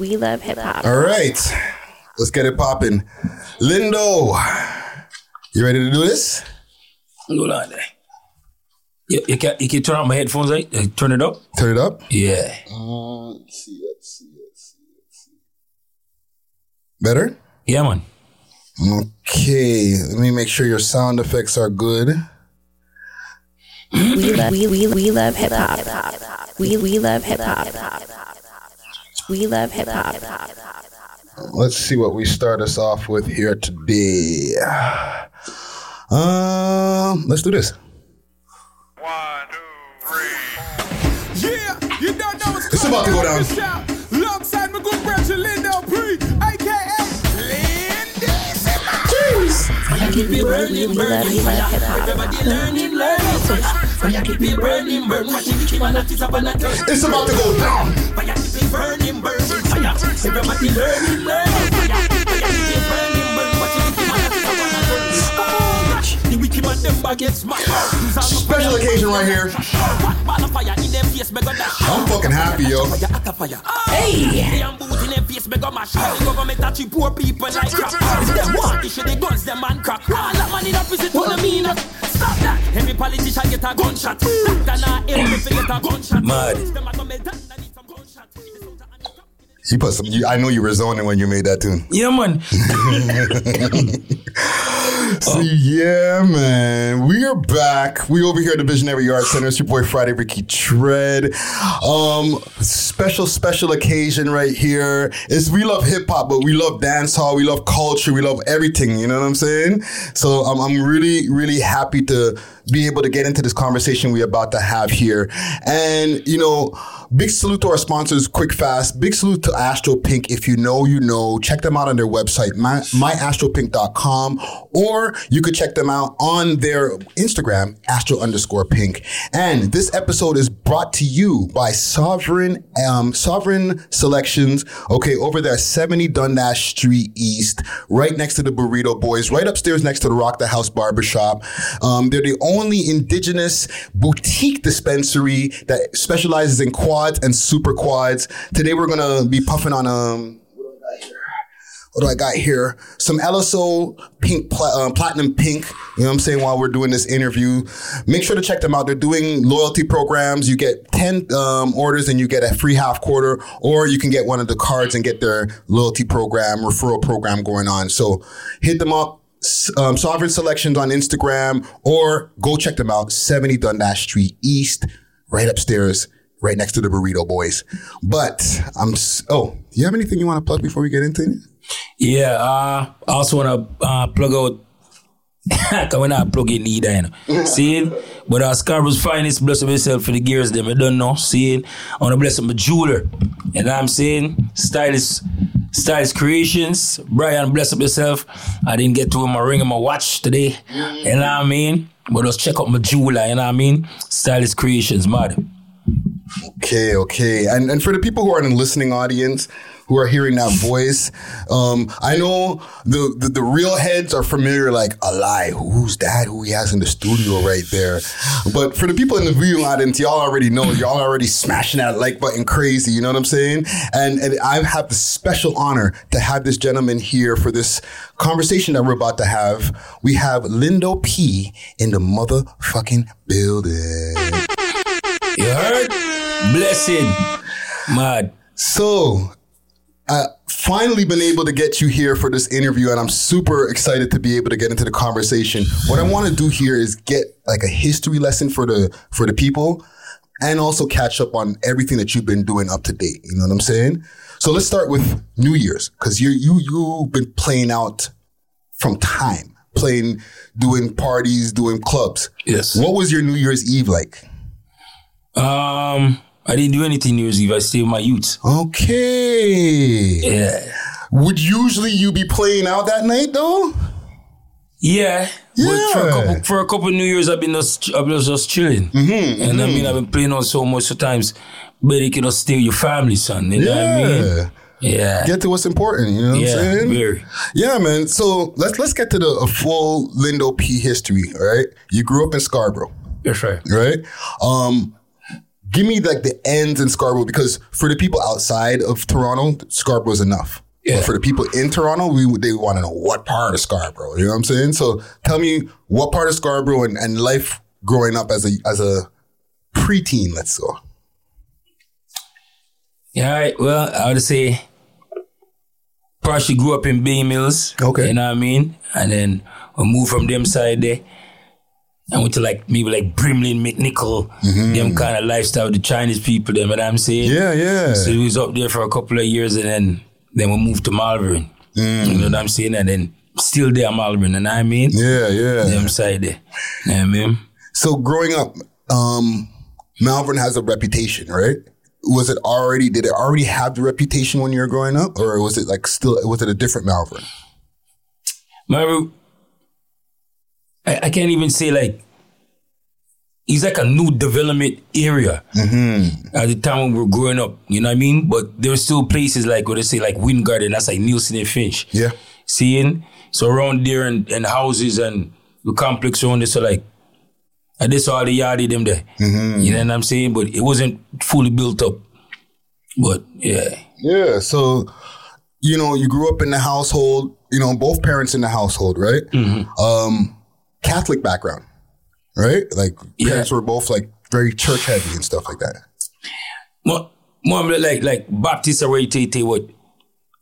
We love hip hop. All right, let's get it popping. Lindo, you ready to do this? Hold on there. You, you, can, you can turn on my headphones, right? Uh, Turn it up? Turn it up. Yeah. Uh, let's see, let's see, let's see, let's see. Better? Yeah, man. Okay, let me make sure your sound effects are good. We love we we, we love hip hop. We we love hip hop. We love hip hop. Let's see what we start us off with here today. Um, let's do this. One, two, three. Yeah, you don't know what's It's about to go down. down. Alongside my good brother Lindo We, we, we love we love hip hop. It's about to go down. Special occasion right here. I'm fucking happy, yo. Hey! Poor people like crap. If them want issue the guns, them man crack. All that man in a you get a gunshot. Mad. Them a come melt down, I need some gunshot. You put some. You, I know you were zoning when you made that tune. Yeah, man. So yeah, man, we are back. We over here at the Visionary Art Center. It's your boy Friday Ricky Tread. Um, special special occasion right here is we love hip hop, but we love dance hall. We love culture. We love everything. You know what I'm saying? So um, I'm really really happy to be able to get into this conversation we're about to have here. And you know, big salute to our sponsors, Quick Fast. Big salute to Astro Pink. If you know, you know. Check them out on their website, my, myastropink.com, or you could check them out on their Instagram, astro underscore pink. And this episode is brought to you by Sovereign, um, Sovereign Selections. Okay, over there, 70 Dundas Street East, right next to the Burrito Boys, right upstairs next to the Rock the House Barbershop. Um, they're the only indigenous boutique dispensary that specializes in quads and super quads. Today we're gonna be puffing on um what do I got here? Some LSO pink, pla- uh, platinum pink. You know what I'm saying? While we're doing this interview, make sure to check them out. They're doing loyalty programs. You get 10 um, orders and you get a free half quarter, or you can get one of the cards and get their loyalty program, referral program going on. So hit them up. Um, Sovereign Selections on Instagram, or go check them out. 70 Dundas Street East, right upstairs, right next to the Burrito Boys. But I'm, oh, do you have anything you want to plug before we get into it? Yeah, uh, I also want to uh, plug out. Cause we're not plugging either, you know. See, but uh, Scarborough's finest, bless myself for the gears, them I don't know. See, I want to bless up my jeweler. You know what I'm saying? Stylist, stylist creations. Brian, bless up yourself. I didn't get to my ring and my watch today. You know what I mean? But let's check out my jeweler. You know what I mean? Stylist creations, mad. Okay, okay. And and for the people who are in the listening audience who are hearing that voice, um, I know the, the the real heads are familiar, like a lie. Who's that? Who he has in the studio right there? But for the people in the viewing audience, y'all already know. Y'all already smashing that like button crazy. You know what I'm saying? And and I have the special honor to have this gentleman here for this conversation that we're about to have. We have Lindo P in the motherfucking building. You heard? Blessing. Mad. So, I finally been able to get you here for this interview, and I'm super excited to be able to get into the conversation. What I want to do here is get like a history lesson for the for the people, and also catch up on everything that you've been doing up to date. You know what I'm saying? So let's start with New Year's because you you you've been playing out from time, playing, doing parties, doing clubs. Yes. What was your New Year's Eve like? Um, I didn't do anything New Year's Eve. I stayed with my youths. Okay. Yeah. Would usually you be playing out that night though? Yeah. But for a Yeah. couple for a couple New Years I've been just I've been just chilling. Mm-hmm, and I mean I've been playing on so much sometimes but you can just stay with your family, son. You know what I mean? Yeah. Yeah. Get to what's important, you know what yeah, I'm saying? Yeah, man. So let's let's get to the a full Lindo P history, all right? You grew up in Scarborough, That's right. right? Um give me like the ends in Scarborough because for the people outside of Toronto, Scarborough's enough. Yeah. But for the people in Toronto, we they want to know what part of Scarborough. You know what I'm saying? So tell me what part of Scarborough and, and life growing up as a as a preteen. Let's go. Yeah, all right. Well, I would say partially grew up in Bay Mills. Okay. You know what I mean? And then I moved from them side there. I went to like maybe like Brimley, McNicoll, them kind of lifestyle, the Chinese people, them, you know what I'm saying? Yeah, yeah. So we was up there for a couple of years and then then we moved to Malvern. You know what I'm saying? And then still there Malvern, you know I mean? yeah, yeah. Them side there. You know what I mean? So growing up, um, Malvern has a reputation, right? Was it already? Did it already have the reputation when you were growing up, or was it like still? Was it a different Malvern? Remember, I, I can't even say like it's like a new development area mm-hmm. at the time when we were growing up. You know what I mean? But there were still places like what they say like Wind Garden. That's like Neilson and Finch. Yeah. Seeing so around there and, and houses and the complex around there. So like. I just saw the yardie them there. Mm-hmm. You know what I'm saying? But it wasn't fully built up. But yeah. Yeah. So, you know, you grew up in the household. You know, both parents in the household, right? Mm-hmm. Um, Catholic background, right? Like Yeah. parents were both like very church heavy and stuff like that. More, more like like Baptists are tete what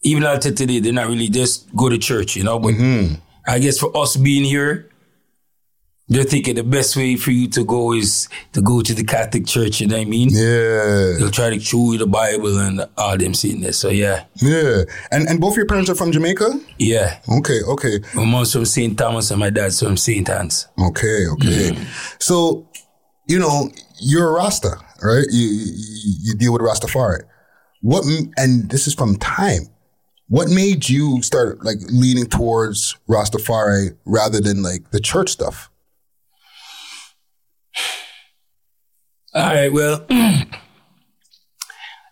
even until today they're not really just go to church, you know. But mm-hmm. I guess for us being here, they're thinking the best way for you to go is to go to the Catholic Church. You know what I mean? Yeah. They'll try to you the Bible and all them seeing this. So yeah, Yeah. And and both your parents are from Jamaica? yeah. Okay, okay. My mom's from St. Thomas and my dad's from St. Ann's. Okay, okay. So, you know, you're a Rasta, right? You, you you deal with Rastafari. What and this is from time. What made you start like leaning towards Rastafari rather than like the church stuff? All right, well,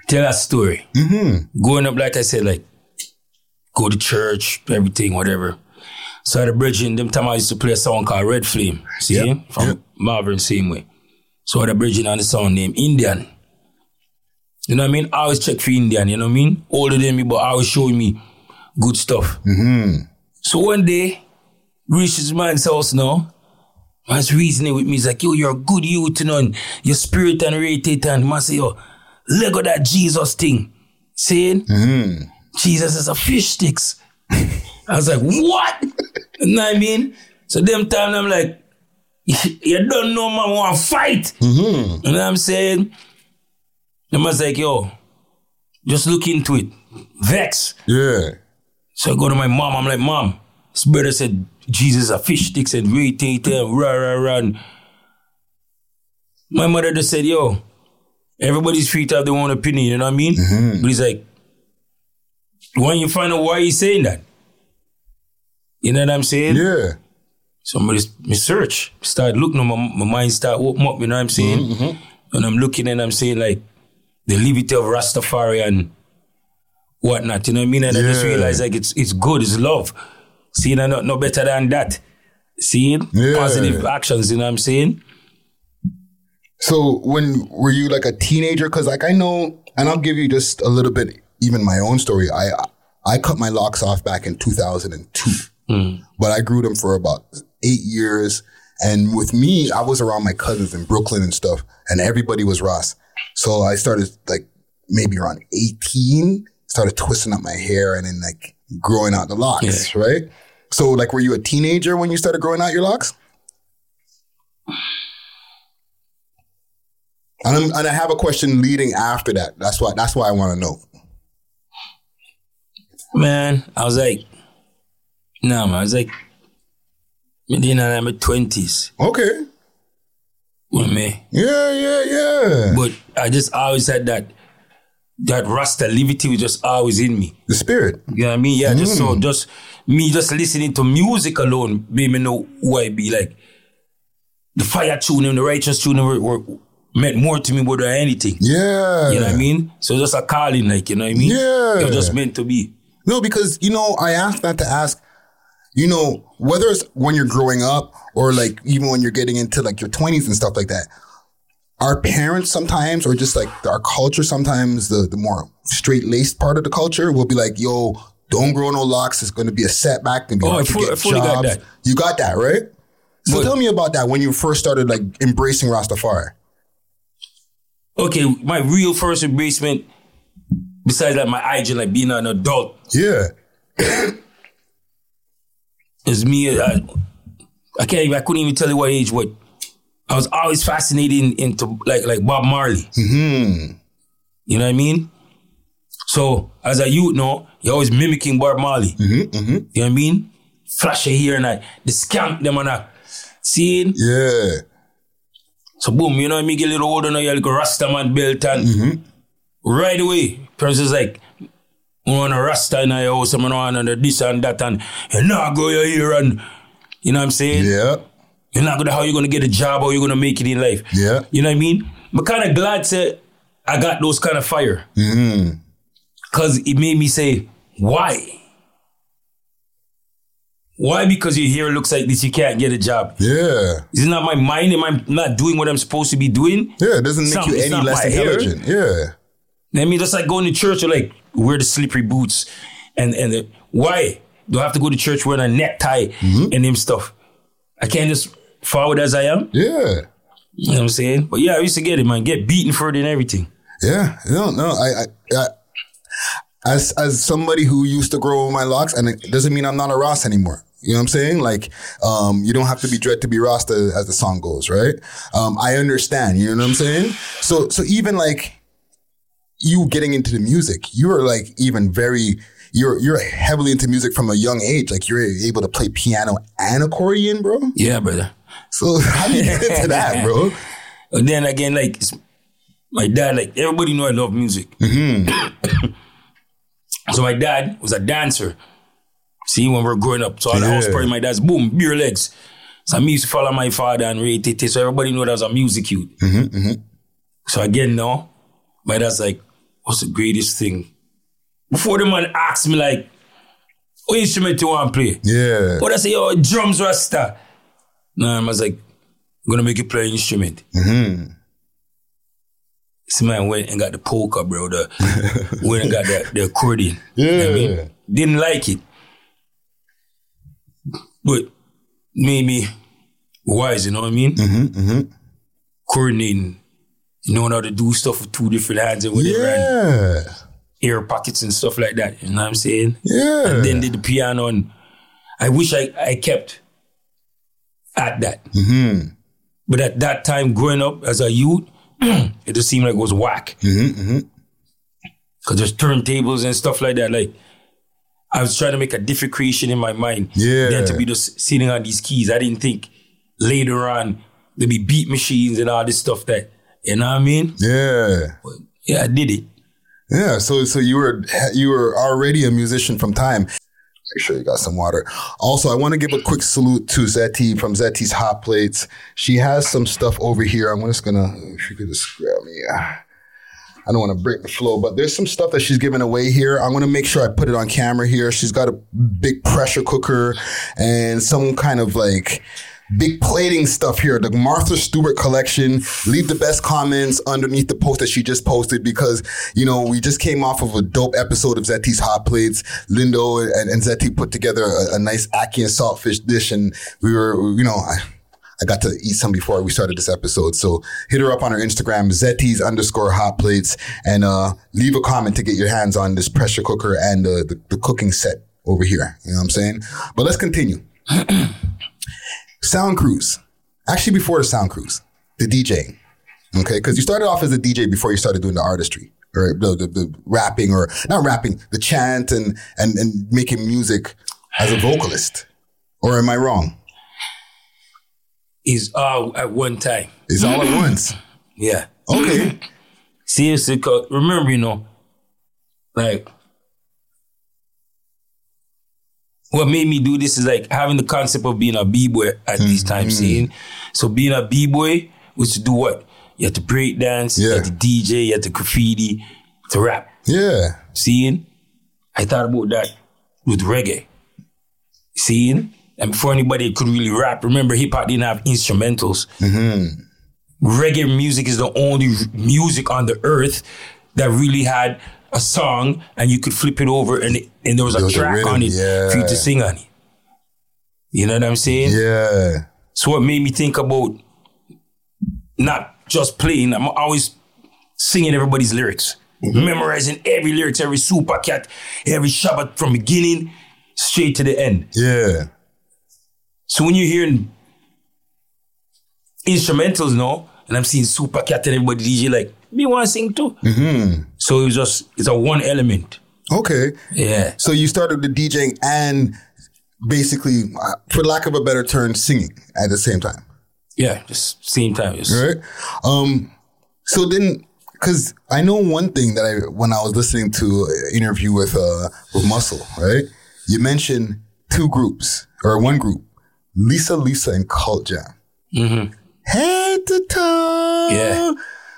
tell a story. Mm-hmm. Growing up, like I said, like go to church, everything, whatever. So at the bridge, in them time I used to play a song called Red Flame. See, Yep, from yep. Marvin, same way. So at the bridge, on the song named Indian. You know what I mean? I always check for Indian. You know what I mean? Older than me, but always showing me good stuff. Mm-hmm. So one day, reached his man's house now. Man's reasoning with me. He's like, yo, you're a good youth, you know, and your spirit and rated and man say, yo, let go that Jesus thing. Saying, mm-hmm. Jesus is a fish sticks. I was like, what? you know what I mean? So them time I'm like, you don't know man want to fight. Mm-hmm. You know what I'm saying? The man's like, yo, just look into it. Vex. Yeah. So I go to my mom. I'm like, Mom, this brother said Jesus a fish sticks and rotate and rah rah rah. And My mother just said, Yo, everybody's free to have their own opinion. You know what I mean? Mm-hmm. But he's like, when you find out why he's saying that, you know what I'm saying? Yeah. Somebody me search, start looking, my, my mind start open up. You know what I'm saying? Mm-hmm. And I'm looking and I'm saying like the liberty of Rastafari and whatnot. You know what I mean? And I just Yeah. realize like it's it's good, it's love. Seeing no, no better than that. Seeing Yeah. positive actions. You know what I'm saying? So when were you like a teenager? Because like I know, and I'll give you just a little bit, even my own story. I I cut my locks off back in 2002, hmm. but I grew them for about eight years. And with me, I was around my cousins in Brooklyn and stuff, and everybody was Ross. So I started like maybe around 18, started twisting up my hair and then like growing out the locks, right? So like, were you a teenager when you started growing out your locks? And, I'm, and I have a question leading after that. That's why. That's why I want to know. Man, I was like, no, man. I was like, me in my twenties. Okay. With me. Yeah, yeah, yeah. But I just always had that that Rasta liberty was just always in me. The spirit. You know what I mean? Yeah, just so mm. just me just listening to music alone made me know who I be. Like the fire tune and the righteous tune were, were meant more to me more than anything. Yeah. You know what I mean? So just a calling, like, you know what I mean? Yeah. It was just meant to be. No, because you know, I asked that to ask. You know, whether it's when you're growing up or like even when you're getting into like your 20s and stuff like that. Our parents sometimes, or just like our culture sometimes, the, the more straight laced part of the culture will be like, yo, don't grow no locks. It's going to be a setback. Gonna be Oh, I to get fully got jobs. that. You got that, right? So But- tell me about that when you first started like embracing Rastafari. Okay, my real first embracement, besides like my hygiene, like being an adult, Yeah. is me. I, I can't even. I couldn't even tell you what age. What I was always fascinated into like like Bob Marley. Hmm. You know what I mean? So as a youth, no, you're always mimicking Bob Marley. Mm-hmm, You know what I mean? Flash your hair and I, the scamp them and I, seeing. Yeah. So boom, you know what I mean? Get a little older now, you like a Rastaman belt and Mm-hmm. right away, is like, I want a Rasta in your house, I'm on under this and that and you not go your here and you know what I'm saying? Yeah. You're not gonna how you're gonna get a job or you're gonna make it in life. Yeah. You know what I mean? I'm kinda glad to I got those kind of fire. Mm-hmm. Cause it made me say, why? Why? Because your hair looks like this, you can't get a job. Yeah. Is it not my mind? Am I not doing what I'm supposed to be doing? Yeah. It doesn't make not- you any less my hair. intelligent. Yeah. I mean, just like going to church or like wear the slippery boots and and the, why do I have to go to church wearing a necktie Mm-hmm. and them stuff? I can't just forward as I am. Yeah. You know what I'm saying? But yeah, I used to get it, man. Get beaten for it and everything. Yeah, no, no. I, I, I, as as somebody who used to grow my locks, and it doesn't mean I'm not a Ross anymore. You know what I'm saying? Like, um, you don't have to be dread to be Rasta, as the song goes, right? Um, I understand. You know what I'm saying? So, so even like you getting into the music, you are like even very. You're you're heavily into music from a young age. Like you're able to play piano and accordion, bro. Yeah, brother. So how do you get into that, bro? And then again, like my dad, like everybody know I love music. Mm-hmm. so my dad was a dancer. See, when we are growing up, so all the Yeah. house party, my dad's boom, beer legs. So I used to follow my father and rate it. So everybody knew that I was a music youth. Mm-hmm, mm-hmm. So again, now my dad's like, "What's the greatest thing?" Before the man asked me like, "What instrument do you want to play?" Yeah. What I say, "Oh, drums, Rasta." No, I was like, "I'm gonna make you play an instrument." Mm-hmm. This man went and got the poker, bro. The went and got the, the accordion. You know I mean? Yeah. Didn't like it. But made me wise, you know what I mean? Mm-hmm, Coordinating, knowing how to do stuff with two different hands and whatever, and Yeah. air pockets and stuff like that. You know what I'm saying? Yeah. And then did the piano, and I wish I, I kept at that. Mm-hmm. But at that time, growing up as a youth, it just seemed like it was whack. Mm-hmm. Cause there's turntables and stuff like that. Like I was trying to make a different creation in my mind. Yeah. Than to be just sitting on these keys. I didn't think later on there'd be beat machines and all this stuff that you know what I mean? Yeah. But yeah, I did it. Yeah. So so you were you were already a musician from time. Make sure you got some water. Also, I want to give a quick salute to Zeti from Zeti's Hot Plates. She has some stuff over here. I'm just gonna if you could just grab me. uh, I don't want to break the flow, but there's some stuff that she's giving away here. I'm gonna make sure I put it on camera here. She's got a big pressure cooker and some kind of like big plating stuff here. The Martha Stewart collection. Leave the best comments underneath the post that she just posted because you know we just came off of a dope episode of Zeti's Hot Plates. Lindo and, and Zeti put together a, a nice ackee and saltfish dish, and we were you know. I, I got to eat some before we started this episode. So hit her up on her Instagram, Zetis underscore hot plates, and uh, leave a comment to get your hands on this pressure cooker and uh, the, the cooking set over here. You know what I'm saying? But let's continue. Sound Cruise. Actually, before the Sound Cruise, the DJ. Okay, because you started off as a DJ before you started doing the artistry. Or the, the, the rapping, or not rapping, the chant and, and, and making music as a vocalist. Or am I wrong? Is all at one time. It's all at once. Yeah. Okay. Seriously, 'cause remember, you know, like what made me do this is like having the concept of being a b-boy at these Mm-hmm. times, seeing. So being a b-boy was to do what? You had to break dance, you Yeah. had to DJ, you had to graffiti, to rap. Yeah. Seeing? I thought about that with reggae. Seeing? And before anybody could really rap, remember hip hop didn't have instrumentals. reggae music is the only music on the earth that really had a song and you could flip it over and it, and there was a There was a track rhythm, on it yeah. for you to sing on it. You know what I'm saying? Yeah. So it made me think about not just playing. I'm always singing everybody's lyrics, mm-hmm. memorizing every lyrics, every super cat, every Shabba from beginning straight to the end. Yeah. So when you're hearing instrumentals now, and I'm seeing super cat and everybody DJ like, me want to sing too. Mm-hmm. So it was just it's a one element. Okay. Yeah. So you started the DJing and basically, uh, for lack of a better term, singing at the same time, Yeah, just same time. Right? Um, so then, because I know one thing that I when I was listening to an interview with uh with Muscle, right? You mentioned two groups or one group, Lisa, Lisa, and Cult Jam. Mm-hmm. Head to toe. Yeah.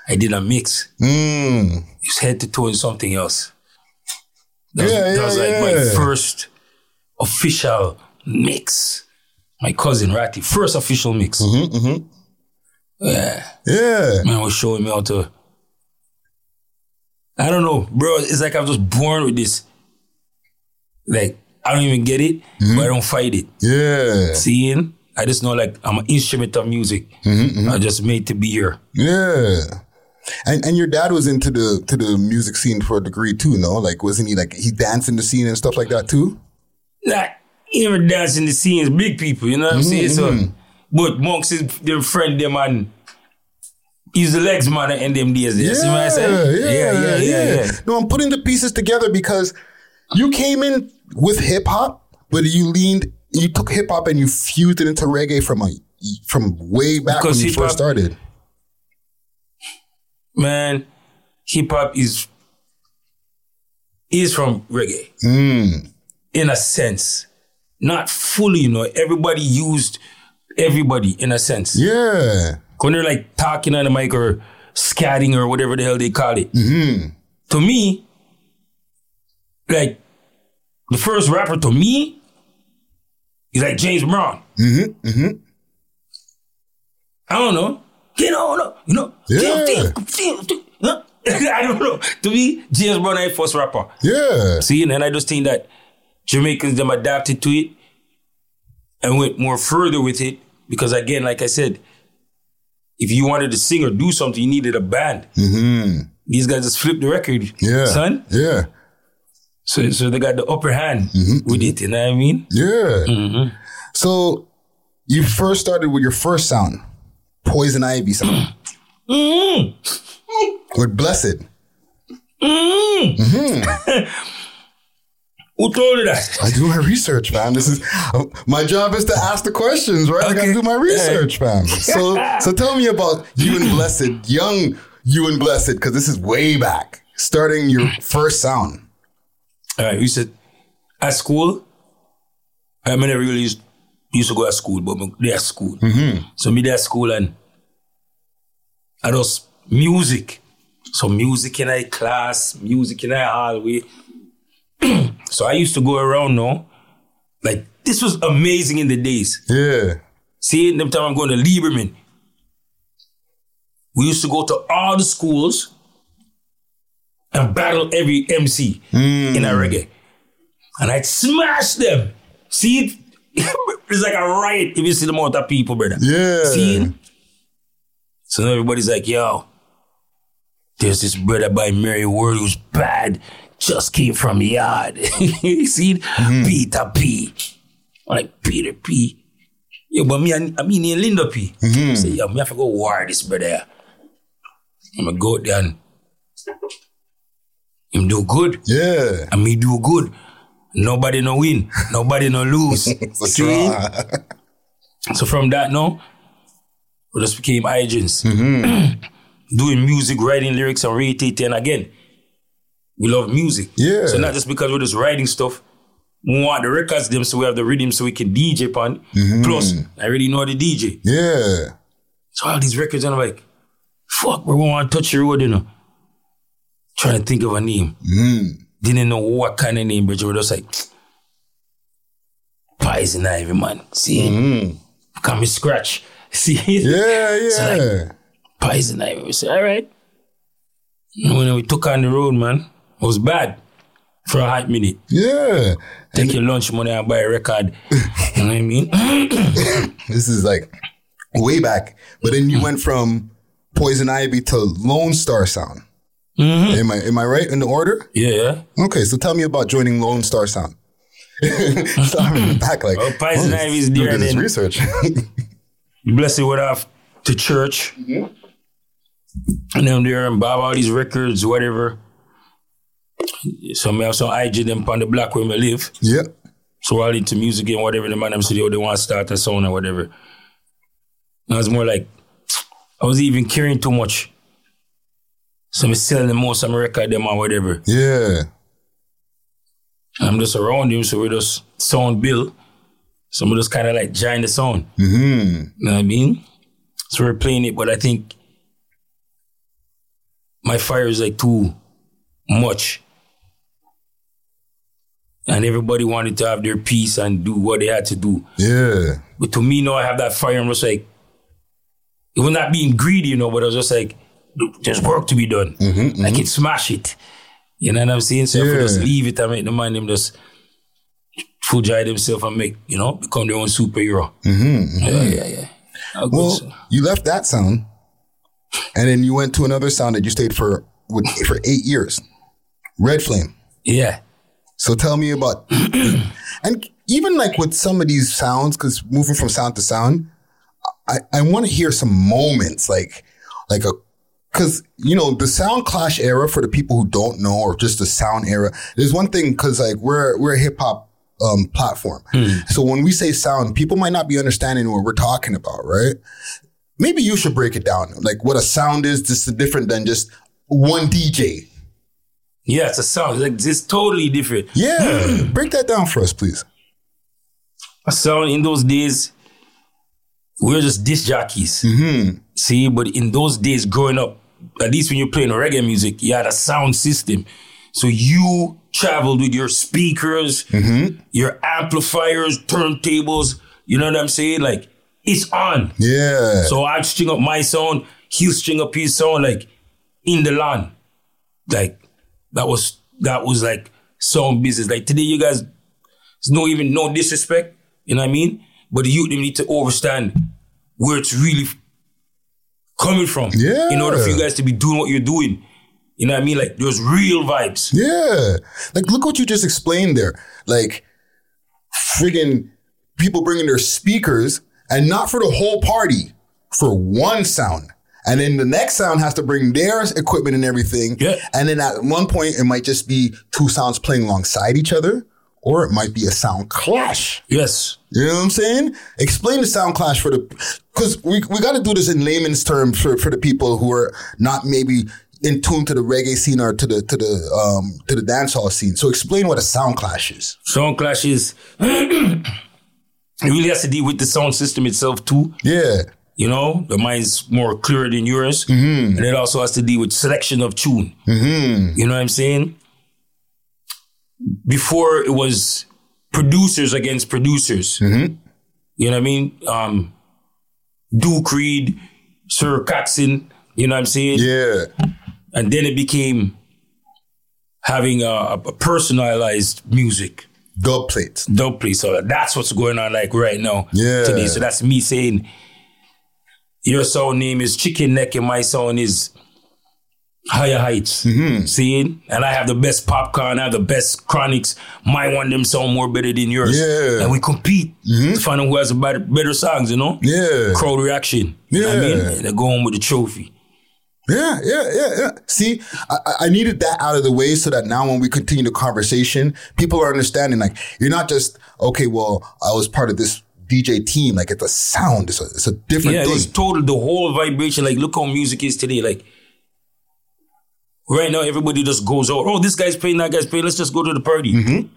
I did a mix. Mm. It's head to toe in something else. That was, Yeah, that was yeah, like my first official mix. My cousin Ratty, first official mix. Mm-hmm, Yeah. Yeah. Man was showing me how to. I don't know, bro. It's like I'm just born with this. Like, I don't even get it, but I don't fight it. Yeah. Seeing, I just know like I'm an instrument of music. Mm-hmm, I just made to be here. Yeah. And and your dad was into the to the music scene for a degree too, no? Like wasn't he like he danced in the scene and stuff like that too? Like, even dancing the scenes, big people, you know what I'm saying? So, Mm-hmm. but monks is their friend, them and he's the legs man in them days. You see what I'm saying? yeah, yeah, yeah, yeah. No, I'm putting the pieces together because you came in with hip hop, but you leaned you took hip hop and you fused it into reggae from a from way back Because when you first started. Man, hip hop is is from reggae. Mm. in a sense. Not fully, you know. Everybody used everybody in a sense. Yeah. When they're like talking on the mic or scatting or whatever the hell they call it. Mm-hmm. To me, like the first rapper to me is like James Brown. Mm-hmm. Mm-hmm. I don't know. You know, no, you know. Yeah. Feel, feel, feel, huh? I don't know. To me, James Brown the first rapper. Yeah. See, and I just think that Jamaicans them adapted to it and went more further with it because again, like I said, if you wanted to sing or do something, you needed a band. Mm-hmm. These guys just flipped the record, Yeah. son. Yeah. So, so they got the upper hand with it. You know what I mean? Yeah. Mm-hmm. So you first started with your first sound, Poison Ivy sound. Mm. mm. With Blessed. Mm. Mm-hmm. Who told you that? I do my research, fam. This is my job is to ask the questions, right? I gotta do my research, fam. So so tell me about you and Blessed, young you and Blessed, because this is way back. Starting your first sound. All right, you said at school. I mean, I really used, used to go to school, but there at school. Mm-hmm. So me there at school and I just music. So music in a class, music in a hallway. so I used to go around now. Like this was amazing in the days. Yeah. See, them time I'm going to Libermann. We used to go to all the schools and battle every MC in a mm. reggae. And I'd smash them. See? it's like a riot if you see the amount of people, brother. Yeah. See? So now everybody's like, yo, there's this brother by Mary Ward who's bad, just came from yard. see it? Mm-hmm. Peter P. I'm like, Peter P. Yo, but me, I, I mean, in Lindo P. Mm-hmm. Say, yo, me have to go war this brother. I'm gonna go there and him do good, Yeah. and me do good. Nobody no win, nobody no lose. See? So from that now, we just became agents. Mm-hmm. Doing music, writing lyrics, and rating. And again, we love music. Yeah. So not just because we're just writing stuff, we want the records them so we have the rhythm so we can DJ upon. Mm-hmm. Plus, I really know the DJ. Yeah. So all these records, and I'm like, fuck, we want to touch the road, you know. Trying to think of a name. Mm-hmm. Didn't know what kind of name, but we were just like, Poison Ivy, man. See? Mm. Come me scratch. See? Yeah, So, yeah. Poison Ivy. We said, all right. And when we took on the road, man, it was bad for a hot minute. Yeah. Take your lunch money and buy a record. you know what I mean? This is like way back. But then you mm. went from Poison Ivy to Lone Star Sound. Mm-hmm. Am I am I right in the order? Yeah, yeah. Okay, so tell me about joining Lone Star Sound. so I'm in the back like Well, Poison oh, Ivy's do there and this then- research. Blessed went off to church. And then there and buy all these records, whatever. So I have some IG them on the block where I live. yeah. So all into music and whatever the man them say oh, they want to start a sound or whatever. And I was more like I was even caring too much. So I'm selling most of my record them or whatever. Yeah. I'm just around him, so we just sound bill. So we just kind of like join the sound. Mm-hmm. You know what I mean? So we're playing it, but I think my fire is like too much. And everybody wanted to have their piece and do what they had to do. Yeah. But to me, now I have that fire. I'm just like, it was not being greedy, you know, but I was just like, there's work to be done. Mm-hmm, I can mm-hmm. smash it. You know what I'm saying? So if I Yeah. just leave it and make the man them just full joy themselves and make, you know, become their own superhero. Mm-hmm, yeah, yeah, yeah. How good, Well, so. you left that sound, and then you went to another sound that you stayed for with, for eight years, Red Flame. yeah. So tell me about, and even like with some of these sounds, because moving from sound to sound, I, I want to hear some moments like, like a, because you know the sound clash era for the people who don't know, or just the sound era. There's one thing because like we're we're a hip hop um, platform, hmm. so when we say sound, people might not be understanding what we're talking about, right? Maybe you should break it down, like what a sound is. Just different than just one DJ. Yeah, it's a sound. Like it's totally different. Yeah, hmm. break that down for us, please. A sound in those days, we're just disc jockeys. Mm-hmm. See, but in those days growing up, at least when you're playing reggae music, you had a sound system. So you traveled with your speakers, mm-hmm. your amplifiers, turntables. You know what I'm saying? Like it's on. Yeah. So I'd string up my sound, he'll string up his sound like in the land. Like that was that was like sound business. Like today you guys it's no even no disrespect, you know what I mean? But the youth they need to understand where it's really coming from. Yeah. In order for you guys to be doing what you're doing. You know what I mean? Like there's real vibes. Yeah. Like, look what you just explained there. Like, friggin' people bringing their speakers and not for the whole party, for one sound. And then the next sound has to bring their equipment and everything. Yeah. And then at one point, it might just be two sounds playing alongside each other, or it might be a sound clash. Yes. You know what I'm saying? Explain the sound clash for the, because we, we got to do this in layman's terms for, for the people who are not maybe in tune to the reggae scene or to the to the um to the dancehall scene. So explain what a sound clash is. Sound clashes. it really has to deal with the sound system itself too. Yeah, You know, the mine's more clearer than yours. And it also has to deal with selection of tune. You know what I'm saying? Before it was producers against producers. You know what I mean? Um, Duke Reid, Sir Coxsone, you know what I'm saying? yeah, And then it became having a, a personalized music dub plates. dub play. So that's what's going on like right now. Yeah. Today. So that's me saying your sound name is Chicken Neck and my sound is Higher Heights. Mm-hmm. Seeing? And I have the best popcorn, I have the best chronics. My one them sound more better than yours. Yeah. Mm-hmm. And we compete to find out who has a better, better songs, you know? Yeah, Crowd reaction. You know what I mean? Yeah. And they go home with the trophy. yeah, yeah, yeah, yeah. See, I, I- needed that out of the way so that now when we continue the conversation, people are understanding. Like you're not just okay. Well, I was part of this DJ team. Like it's a sound. It's a it's a different Yeah, thing. was total the whole vibration. Like, look how music is today. Like, right now, everybody just goes out. Oh, this guy's playing, that guy's playing. Let's just go to the party. Mm-hmm.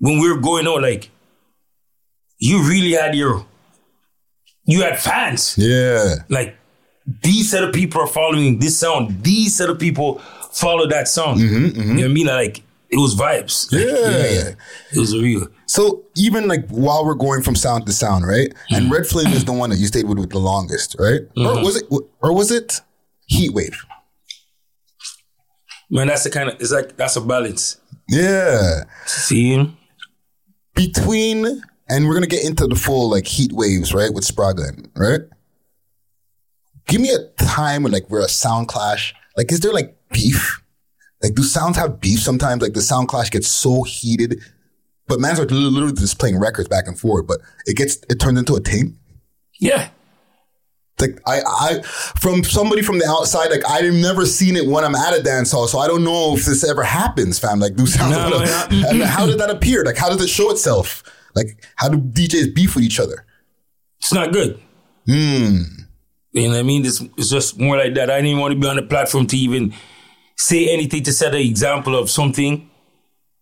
When we were going out, like, you really had your, you had fans. yeah, Like, these set of people are following this sound. These set of people follow that song. You know what I mean? Like, it was vibes. Like, Mm-hmm, Yeah. It was real. So even like while we're going from sound to sound, right? And Red Flame is the one that you stayed with with the longest, right? Or was it? Or was it? heat wave. Man, that's the kind of it's like that's a balance. Yeah. See? Between and we're gonna get into the full like heat waves, right? With Spragga, right? Give me a time when like we're a sound clash. Like, is there like beef? Like, do sounds have beef sometimes? Like the sound clash gets so heated, but man's are literally just playing records back and forth, but it gets it turns into a thing. Yeah. Like I, I, from somebody from the outside, like I've never seen it when I'm at a dance hall, so I don't know if this ever happens, fam. Like, do sounds? No, yeah. how did that appear? Like, how does it show itself? Like, how do DJs beef with each other? It's not good. Hmm. You know what I mean? It's, it's just more like that. I didn't want to be on the platform to even say anything to set an example of something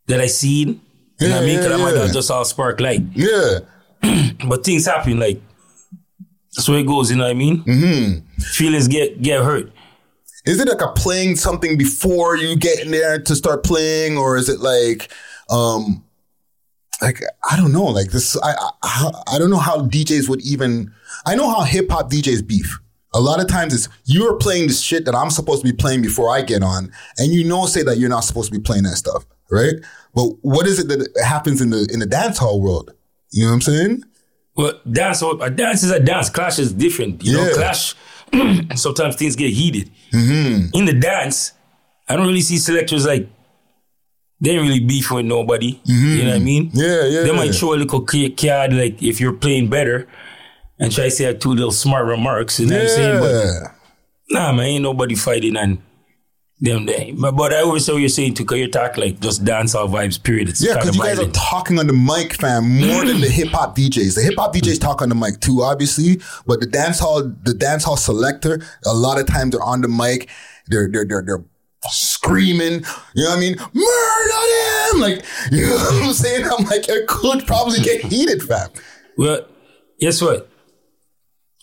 that I seen. You know what I mean? Because yeah, I might yeah. just all spark light. Yeah. But things happen. Like, that's where it goes. You know what I mean? Mm-hmm. Feelings get get hurt. Is it like a playing something before you get in there to start playing, or is it like, um, like I don't know, like this? I I, I don't know how DJs would even. I know how hip hop DJs beef. A lot of times it's you're playing the shit that I'm supposed to be playing before I get on, and you know say that you're not supposed to be playing that stuff, right? But what is it that happens in the in the dance hall world? You know what I'm saying? But dance, oh, a dance is a dance. Clash is different. You Yeah. know, clash. sometimes things get heated. Mm-hmm. In the dance, I don't really see selectors like they ain't really beef with nobody. Mm-hmm. You know what I mean? Yeah, yeah. They might show a little ca- card like if you're playing better, and try to say two little smart remarks. You know what I'm saying? But nah, man, ain't nobody fighting and them day. But, I always say what you're saying too, because you talk like just dancehall vibes. Period. It's Yeah, because you guys are talking on the mic, fam, more than the hip hop DJs. The hip hop DJs talk on the mic too, obviously, but the dance hall, the dance hall selector, a lot of times they're on the mic, they're they're they're they're screaming. You know what I mean? Murder them! Like you know what I'm saying? I'm like, it could probably get heated, fam. Well, guess what?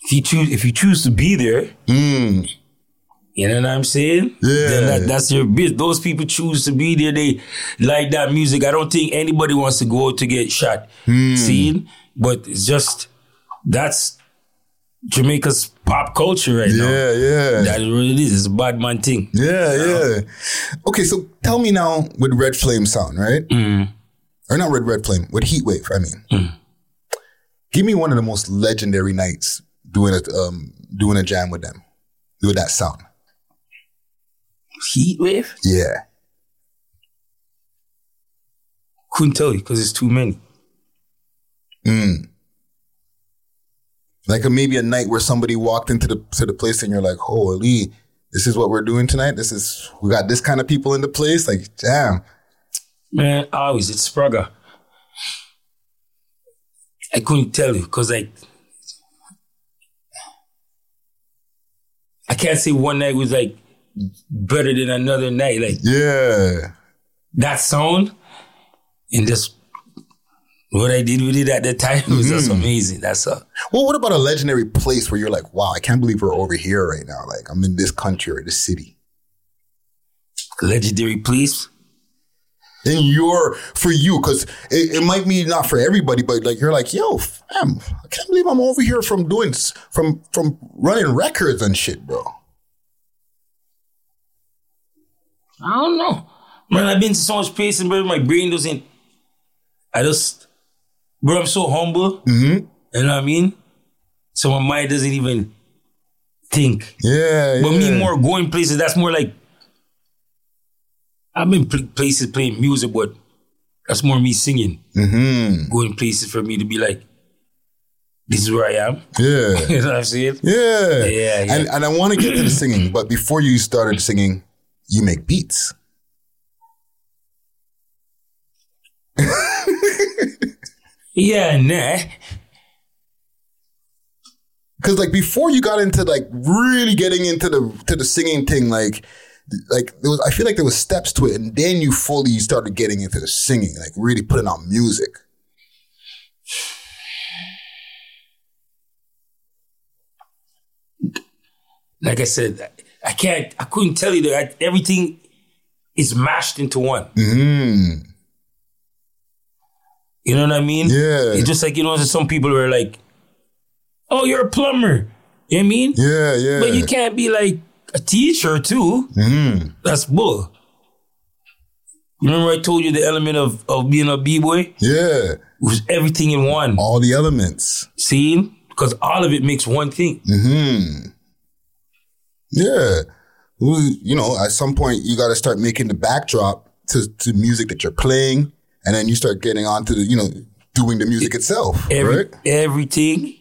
If you choose, if you choose to be there, mm. You know what I'm saying? Yeah. That, that's your business. Those people choose to be there. They like that music. I don't think anybody wants to go out to get shot. Hmm. See? But it's just that's Jamaica's pop culture right now. Yeah, yeah. What it is. It's a bad man thing. Yeah, yeah. Okay, so tell me now with Red Flame sound, right? Mm-hmm. Or not Red Red Flame, with Heat Wave, I mean. Mm-hmm. Give me one of the most legendary nights doing a um doing a jam with them. With that sound. Heat wave? Yeah. Couldn't tell you because it's too many. Mm. Like a, maybe a night where somebody walked into the to the place and you're like, holy, this is what we're doing tonight. This is we got this kind of people in the place. Like, damn. Man, always it's Spragga. I couldn't tell you because like I can't say one night was like better than another night. Like Yeah. that song and just what I did with it at the time was just mm-hmm. amazing. That's a Well, what about a legendary place where you're like, wow, I can't believe we're over here right now. Like I'm in this country or this city. legendary place. in your for you because it, it might be not for everybody but like you're like yo fam i can't believe i'm over here from doing from from running records and shit bro I don't know. Man, I've been to so much places, bro. My brain doesn't. I just, bro, I'm so humble. Mm-hmm. You know what I mean? So my mind doesn't even think. yeah But yeah. me more going places, that's more like, I've been pl- places playing music, but that's more me singing. mm-hmm. Going places for me to be like, this is where I am. yeah you know what I'm saying? yeah Yeah, yeah. and and i want to get to the singing but before you started singing you make beats Yeah, nah. because like before you got into like really getting into the to the singing thing like like there was i feel like there was steps to it and then you fully started getting into the singing like really putting out music Like I said, I can't, I couldn't tell you that I- everything is mashed into one. mm. You know what I mean? Yeah. It's just like, you know, some people are like, oh, you're a plumber. You know what I mean? yeah yeah But you can't be like, a teacher too. Mm. That's bull. Remember I told you the element of, of being a b-boy? Yeah. It was everything in one. All the elements. See? Because all of it makes one thing. Hmm. Yeah. You know, at some point you got to start making the backdrop to, to music that you're playing, and then you start getting onto the, you know, doing the music itself, Every, right? Everything,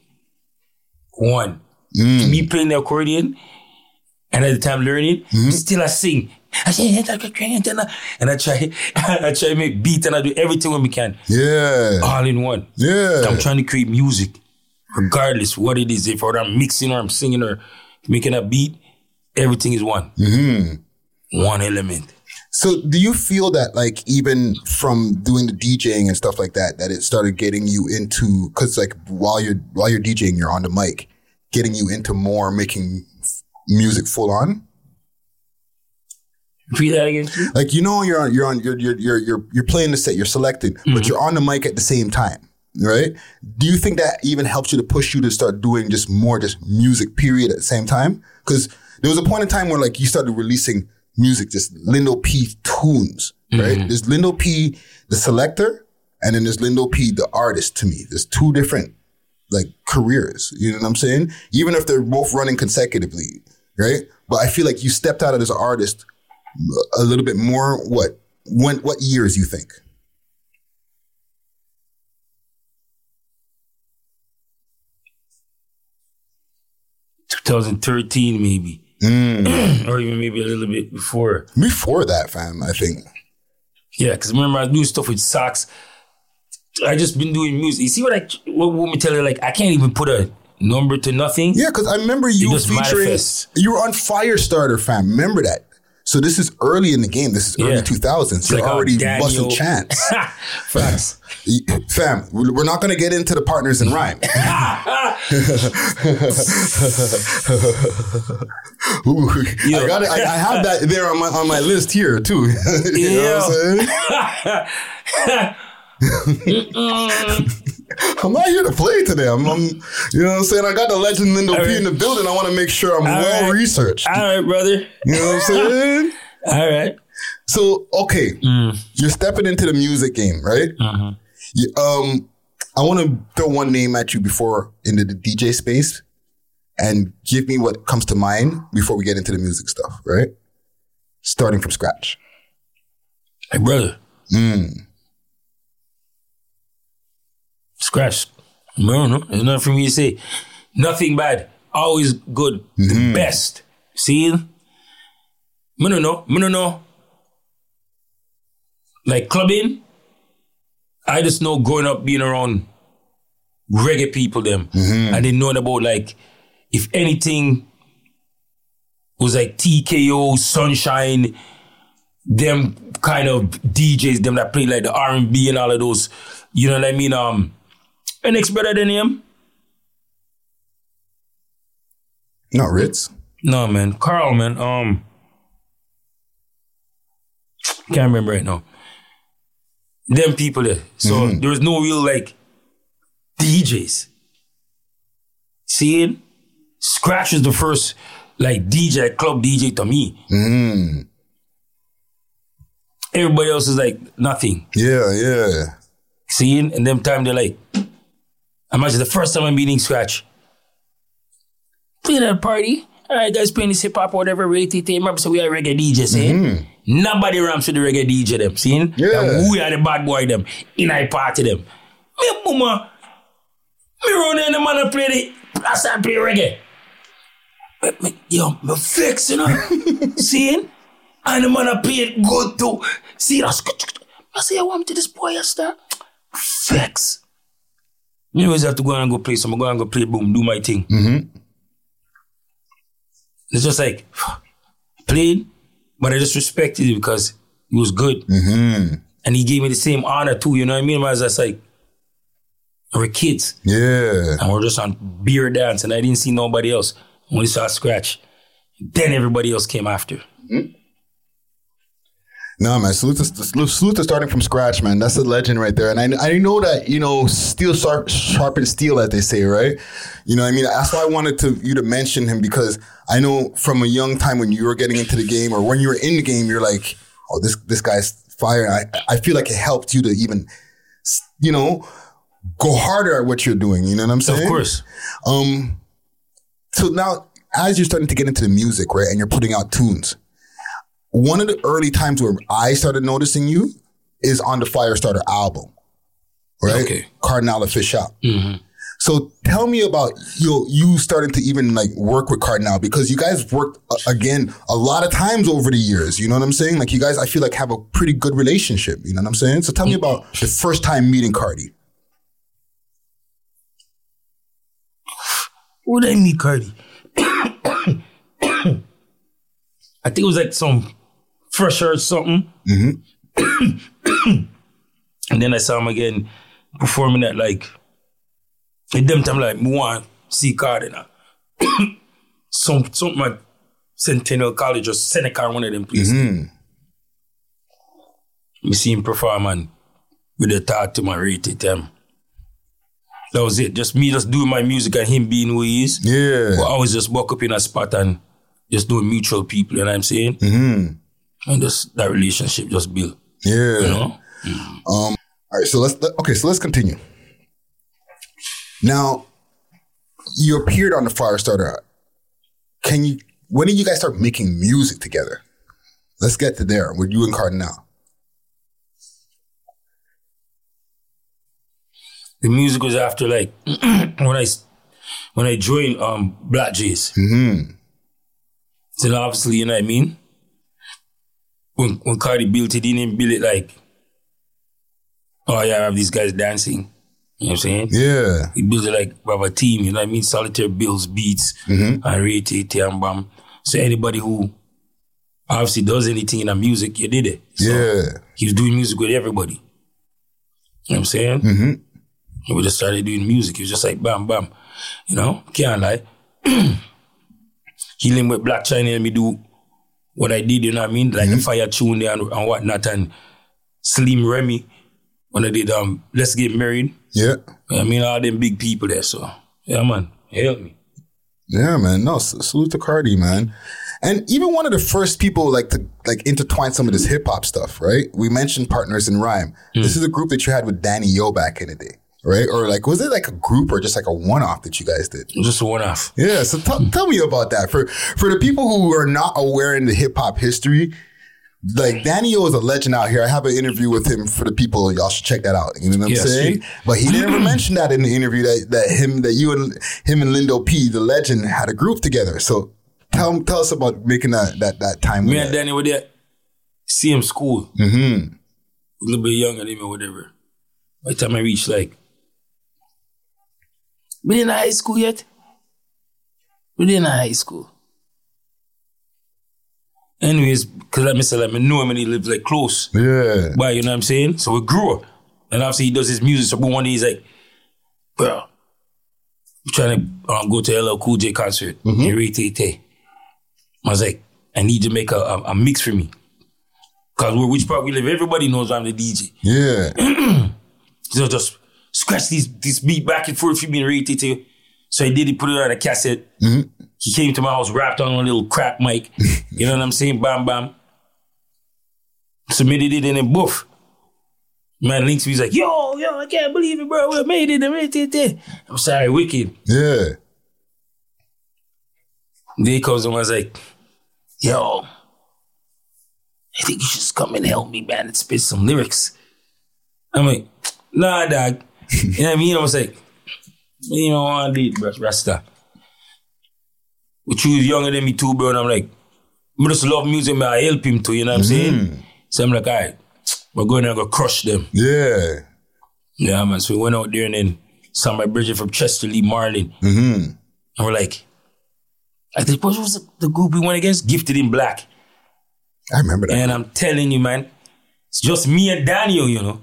one. Mm. Me playing the accordion, and at the time learning, Mm-hmm. still I sing. I say, and I try, I try to make beat and I do everything when we can, Yeah. all in one. Yeah. I'm trying to create music, regardless what it is. If I'm mixing or I'm singing or making a beat, everything is one. Mm-hmm. One element. So do you feel that like even from doing the DJing and stuff like that, that it started getting you into, cause like while you're, while you're DJing, you're on the mic, getting you into more making f- music full on? Repeat that again, please. Like you know you're on you're on you're you're you're you're, you're playing the set, you're selected, but you're on the mic at the same time, right? Do you think that even helps you to push you to start doing just more just music period at the same time? Because there was a point in time where like you started releasing music, just Lindo P tunes, right? Mm-hmm. There's Lindo P the selector, and then there's Lindo P the artist. To me, there's two different like careers. You know what I'm saying? Even if they're both running consecutively, right? But I feel like you stepped out as an artist a little bit more. What? When? What years you think? 2013 maybe, Mm. or even maybe a little bit before. Before that, fam, I think. Yeah, because remember I do stuff with socks. I just been doing music. You see what I what woman tell her like I can't even put a number to nothing. Yeah, because I remember you featuring. manifests. You were on Firestarter, fam. Remember that? So this is early in the game. This is early Yeah. 2000s. You're like oh, already Daniel- busting chants. Facts. Fam, we're not going to get into the partners in rhyme. Ooh, I got it. I, I have that there on my on my list here too. you know what I'm saying? I'm not here to play today. I'm, I'm, you know what I'm saying. I got the legend Lindo P in the building. I want to make sure I'm well right. researched. All right, brother. You know what I'm saying? All right. So okay, you're stepping into the music game, right? You- um, I want to throw one name at you before into the DJ space, and give me what comes to mind before we get into the music stuff, right? Starting from scratch. Hey, brother. Mm. Scratch. No, no. There's nothing for me to say. Nothing bad. Always good. The best. See? Me no know. Me no know. Like clubbing, I just know growing up being around reggae people them. I didn't know about like if anything was like TKO, Sunshine, them kind of DJs, them that play like the R and B and all of those. You know what I mean? Um, and next better than him? Not Ritz. No man, Carl man. Um, can't remember right now. Them people there. So there was no real like DJs. Seeing Scratch was the first like DJ club DJ to me. Mm. Everybody else is like nothing. Yeah, yeah. Seeing and them time they're like, imagine the first time I'm meeting Scratch. Playing at a party. All right, guys playing this hip hop or whatever. Ready to remember, so we are reggae DJ, saying eh? mm-hmm. nobody ramps with the reggae DJ them, seeing? Yeah. And we are the bad boy them in I party them. Me mama, me run in the man and play the, I start play reggae. Me, me, yo, me fix, you know, seeing? And the man a play it good too. See, that's I say I want to this boy, I start fix. You always have to go and go play, so I'm going to go play, boom, do my thing. Mm-hmm. It's just like played, but I just respected it because he was good. And he gave me the same honor too, you know what I mean? I was just like, we're kids Yeah. and we're just on beer dance and I didn't see nobody else. Only saw Scratch. Then everybody else came after. No, man. Salute to, salute to starting from scratch, man. That's a legend right there. And I, I know that, you know, steel sharp, sharpens steel, as they say, right? You know what I mean? That's why I wanted to you to mention him because I know from a young time when you were getting into the game or when you were in the game, you're like, oh, this this guy's fire. And I I feel like it helped you to even, you know, go harder at what you're doing. You know what I'm saying? Of course. Um, so now as you're starting to get into the music, right, and you're putting out tunes, one of the early times where I started noticing you is on the Firestarter album, right? Okay. Kardinal Offishall. So tell me about you you starting to even like work with Kardinal because you guys worked uh, again a lot of times over the years. You know what I'm saying? Like you guys, I feel like have a pretty good relationship. You know what I'm saying? So tell me about the first time meeting Cardi. Who did I meet Cardi? I think it was like some fresh or something. Mm-hmm. and then I saw him again performing at like at them time like me want see Cardi now. some something at Centennial College or Seneca, one of them places. Mm-hmm. Me see him perform and with the thought to my rated them. Um, that was it. Just me just doing my music and him being who he is. Yeah. But I always just walk up in a spot and just doing mutual people, you know what I'm saying? Mm-hmm. And just that relationship just build, Yeah. you know? um All right, so let's okay, so let's continue. Now, you appeared on the Firestarter. Can you? When did you guys start making music together? Let's get to there with you and Kardinal. The music was after like when I when I joined um Black Jays. Mm-hmm. So obviously, you know what I mean? When when Cardi built it, he didn't build it like, oh yeah, I have these guys dancing. You know what I'm saying? Yeah, He built it like we have a team, you know what I mean? Solitair builds beats and rate it and bam. So anybody who obviously does anything in the music, you did it. So yeah, he was doing music with everybody. You know what I'm saying? Mm-hmm. And we just started doing music. It was just like bam, bam. You know, can't lie. he linked with Black Chiney and me do what I did, you know what I mean? Like the fire tune there and, and whatnot. And Slim Remy, when I did um Let's Get Married. yeah, I mean, all them big people there. So, yeah, man, help me. yeah, man. No, salute to Cardi, man. And even one of the first people like to like intertwine some of this hip hop stuff, right? We mentioned Partners in Rhyme. This is a group that you had with Danny Yo back in the day, right? Or like, was it like a group or just like a one off that you guys did? Just a one off. Yeah, so t- tell me about that for for the people who are not aware in the hip hop history. Like Daniel is a legend out here. I have an interview with him for the people. Y'all should check that out. You know what I'm Yes, saying? But he never mentioned that in the interview that that him that you and him and Lindo P, the legend, had a group together. So tell tell us about making that that that time. Me and. Danny were there, same school. Mm-hmm. A little bit younger than me or whatever. By the time I reached like, we in high school yet? We in high school. Anyways, because like I said, like, I know him and he lives like close. Yeah, But you know what I'm saying? So we grew up. And obviously he does his music. So one day he's like, bro, I'm trying to um, go to LL Cool J concert in Rete. I was like, I need to make a, a, a mix for me. Because which part we live, everybody knows I'm the DJ. yeah, So just scratch these this beat back and forth for me and Rete. So I did it, put it on a cassette. Mm-hmm. He came to my house, rapped on a little crap mic. you know what I'm saying? Bam, bam. Submitted it and then boof. Man links me, he's like, yo, yo, I can't believe it, bro. We made it. I made it. I'm sorry, wicked. yeah. Then he comes and was like, yo, I think you should just come and help me, man, and spit some lyrics. I'm like, nah, dog. You know what I mean? I was like, you don't want to bro, Rasta. But you was younger than me too, bro, and I'm like, I just love music, man. I help him too, you know what I'm saying? So I'm like, all right, we're going to go crush them. Yeah, Yeah, man. So we went out there and then saw my Bridget from Chester Lee Marlin. Mm-hmm. And we're like, I think what was the, the group we went against? Gifted in Black. I remember that. And I'm telling you, man, it's just me and Daniel, you know.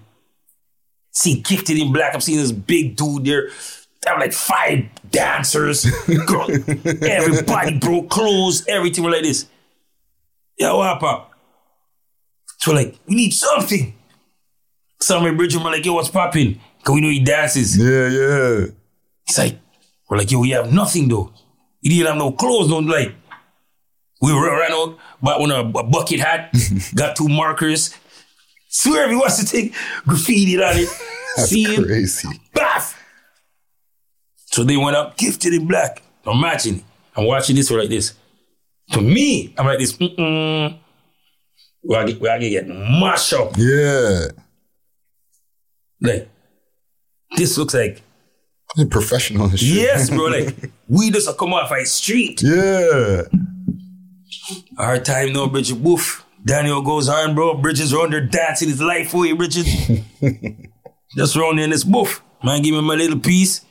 See Gifted in Black. I'm seeing this big dude there. They have like five dancers. Girl, everybody broke clothes, everything like this. Yeah, what pop? So like, we need something. Bridget, we're like, yo, what's popping? Cause we know he dances. yeah, yeah. He's like, we're like, yo, we have nothing though. He didn't have no clothes, no like, We ran ran out, bought one a, a bucket hat, got two markers. Swear if he wants to take graffiti on it. That's See him? crazy. Baff! So they went up, gifted in black. Imagine. I'm watching this for like this. To me, I'm like this, mm-mm. Where I get, where I get mashed up. Yeah. Like, this looks like, You're professional shit. yes, bro, like, we just come off a street. Yeah. Our time now, Bridget Woof. Daniel goes on, bro. Bridges around there dancing his life for you, Bridget. Just round there in this booth. Man, give me my little piece.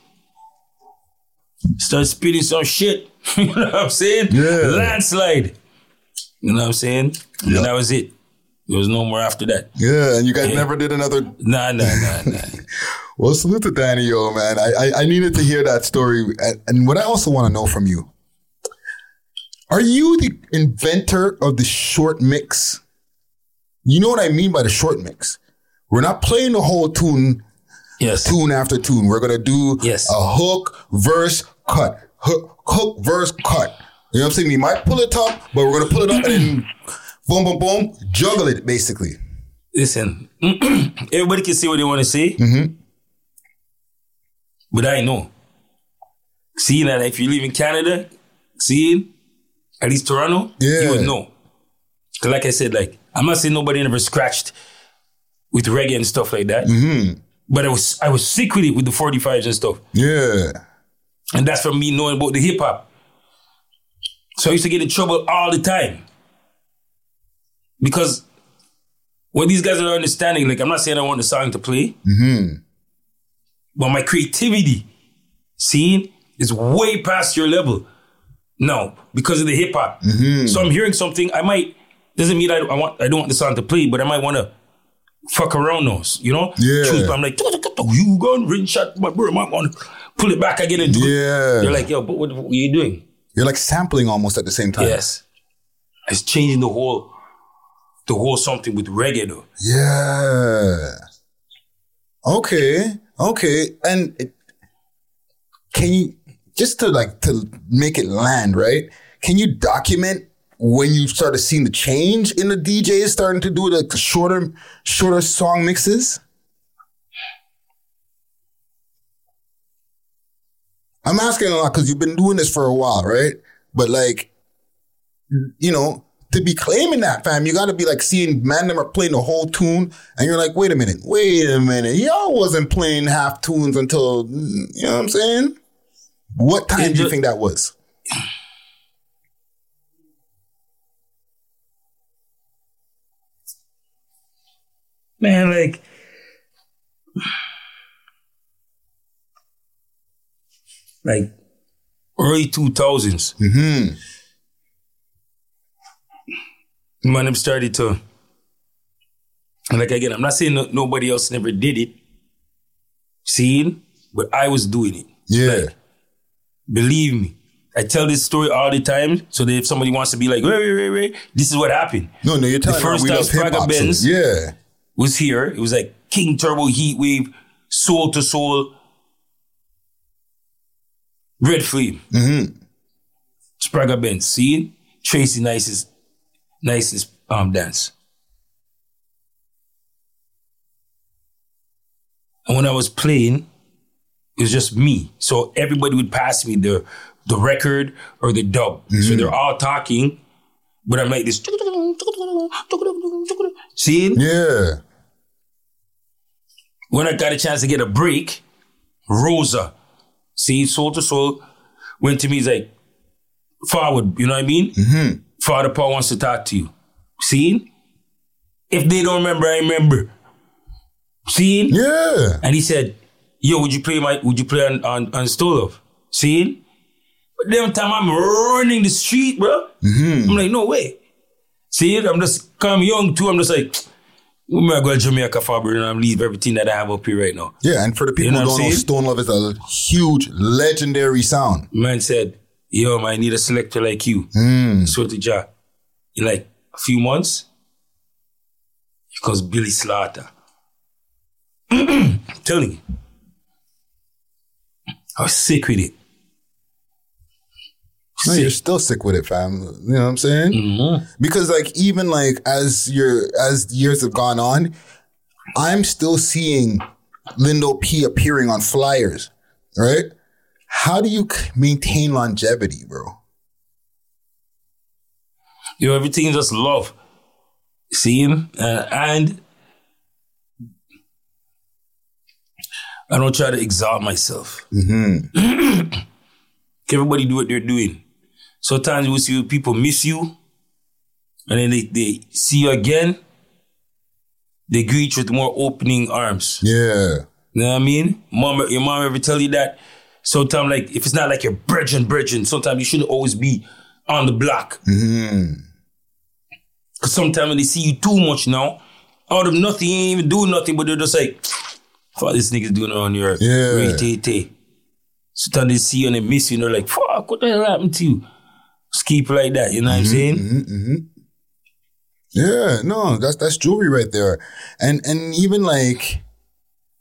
Start spitting some shit. you know what I'm saying? Yeah. Landslide. You know what I'm saying? Yeah. And that was it. There was no more after that. Yeah. And you guys Yeah. never did another. Nah, nah, nah, nah. Well, salute to yo, man. I, I, I needed to hear that story. And what I also want to know from you are you the inventor of the short mix? You know what I mean by the short mix? We're not playing the whole tune yes. tune after tune. We're gonna do Yes. a hook, verse, cut. Hook, hook, verse, cut. You know what I'm saying? We might pull it up, but we're gonna pull it up and then boom, boom, boom, juggle it basically. Listen, everybody can say what they want to say, Mm-hmm. but I know. Seeing that if you live in Canada, seeing at least Toronto, Yeah. you would know. 'Cause like I said, like I'm not saying nobody ever scratched with reggae and stuff like that, Mm-hmm. but I was I was sick with it with the 45s and stuff, Yeah. and that's from me knowing about the hip hop. So I used to get in trouble all the time because what these guys are understanding, like I'm not saying I want the song to play, Mm-hmm. but my creativity, seeing, is way past your level now because of the hip hop. Mm-hmm. So I'm hearing something. I might doesn't mean I, I want I don't want the song to play, but I might want to fuck around those, you know? Yeah. Choose, I'm like, you gone ring shot, my bro, want to pull it back again and do it. Yeah. You're like, yo, but what, what are you doing? You're like sampling almost at the same time. Yes, it's changing the whole the whole something with reggae though. Yeah. Okay. Okay. And it, can you just to like to make it land right? Can you document when you started seeing the change in the DJs starting to do like the shorter, shorter song mixes? I'm asking a lot because you've been doing this for a while, right? But like, you know, to be claiming that, fam, you got to be like seeing man them are playing the whole tune, and you're like, wait a minute, wait a minute, y'all wasn't playing half tunes until you know what I'm saying? What time do you think that was? Man, like like early two thousands. Mm-hmm. Man, them started to like again, I'm not saying no, nobody else never did it, seeing, but I was doing it. Yeah. Like, believe me. I tell this story all the time, so that if somebody wants to be like, wait, wait, wait, wait, this is what happened. no, no, you're telling the first time love hip hop. Spragga so- Benz- Yeah. was here. It was like King Turbo Heat Wave, Soul to Soul, Red Flame, Mm-hmm. Spragga Benz. See Tracy Nice's nicest um dance. And when I was playing, it was just me. So everybody would pass me the the record or the dub. So they're all talking, but I'm like this. See? Yeah. when I got a chance to get a break, Rosa, see, soul to soul, went to me, he's like, forward, you know what I mean? Mm-hmm. Father Paul wants to talk to you. See? If they don't remember, I remember. See? Yeah. And he said, Yo, would you play my would you play on on, on Stone Love? See? But them time I'm running the street, bro. I'm like, no way. See, it? I'm just come young too. I'm just like, we might go to Jamaica for and I'm leave everything that I have up here right now. Yeah. And for the people You know who don't know? Stone Love is a huge, legendary sound. Man said, Yo, man, I need a selector like you. Mm. So to Ja. In like a few months, here comes Billy Slaughter. telling you. I was sick with it. No, you're still sick with it, fam. You know what I'm saying? Mm-hmm. Because like even like as your as years have gone on, I'm still seeing Lindo P appearing on flyers, right? How do you maintain longevity, bro? You know, everything is just love. See him? Uh, and I don't try to exalt myself. Mm-hmm. Everybody do what they're doing. Sometimes we see people miss you, and then they, they see you again. They greet you with more opening arms. Yeah. You know what I mean? Mom, your mom ever tell you that? Sometimes, like, if it's not like your brethren, brethren, sometimes you shouldn't always be on the block. Mm-hmm. Because sometimes when they see you too much now, out of nothing, you ain't even doing nothing, but they're just like, fuck, this nigga's doing it on your Yeah. retete. Sometimes they see you and they miss you and they're like, fuck, what the hell happened to you? Just keep like that, you know what I'm mm-hmm, saying? Mm-hmm, mm-hmm. Yeah, no, that's that's jewelry right there, and and even like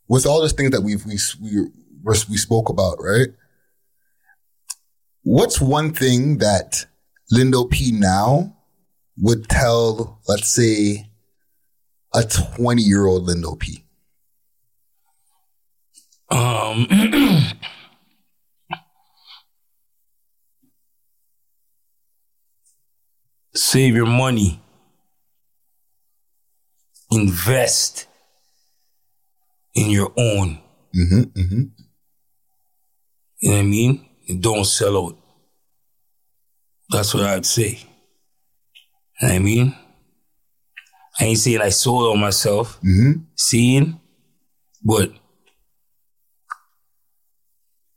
with all these things that we've we we we spoke about, right? What's one thing that Lindo P now would tell, let's say, a twenty year old Lindo P? Um, save your money. Invest in your own. Mm-hmm, mm-hmm. You know what I mean? And don't sell out. That's what I'd say. You know what I mean? I ain't saying I sold on myself, Mm-hmm. seeing, but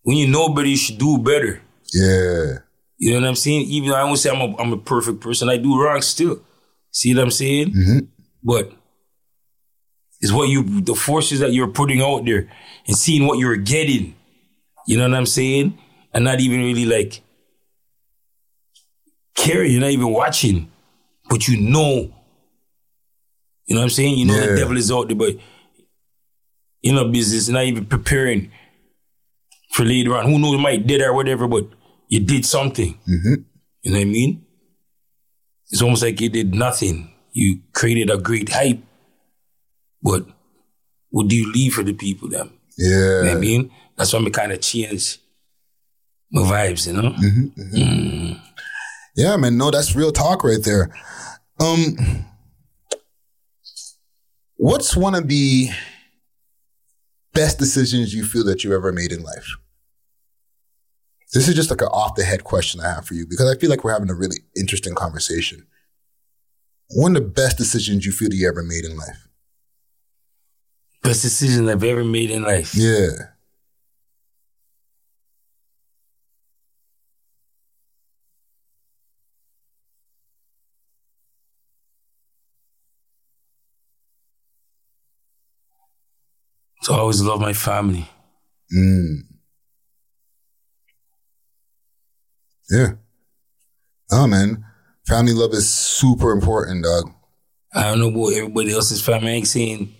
when you know better, you should do better. Yeah. You know what I'm saying? Even though I don't say I'm a, I'm a perfect person, I do wrong still. See what I'm saying? Mm-hmm. But it's what you, the forces that you're putting out there and seeing what you're getting. You know what I'm saying? And not even really like caring. You're not even watching, but you know. You know what I'm saying? You know Yeah. the devil is out there, but you're not business, not even preparing for later on. Who knows, you might did or whatever, but you did something. Mm-hmm. You know what I mean? It's almost like you did nothing. You created a great hype, but what do you leave for the people then? Yeah. You know what I mean? That's why me kind of change my vibes, you know? Yeah, man. No, that's real talk right there. Um, what's one of the best decisions you feel that you ever made in life? This is just like an off the head question I have for you because I feel like we're having a really interesting conversation. One of the best decisions you feel that you ever made in life? Best decision I've ever made in life. Yeah. I always love my family. Mm. Yeah. Oh man, family love is super important, dog. I don't know about everybody else's family. I ain't saying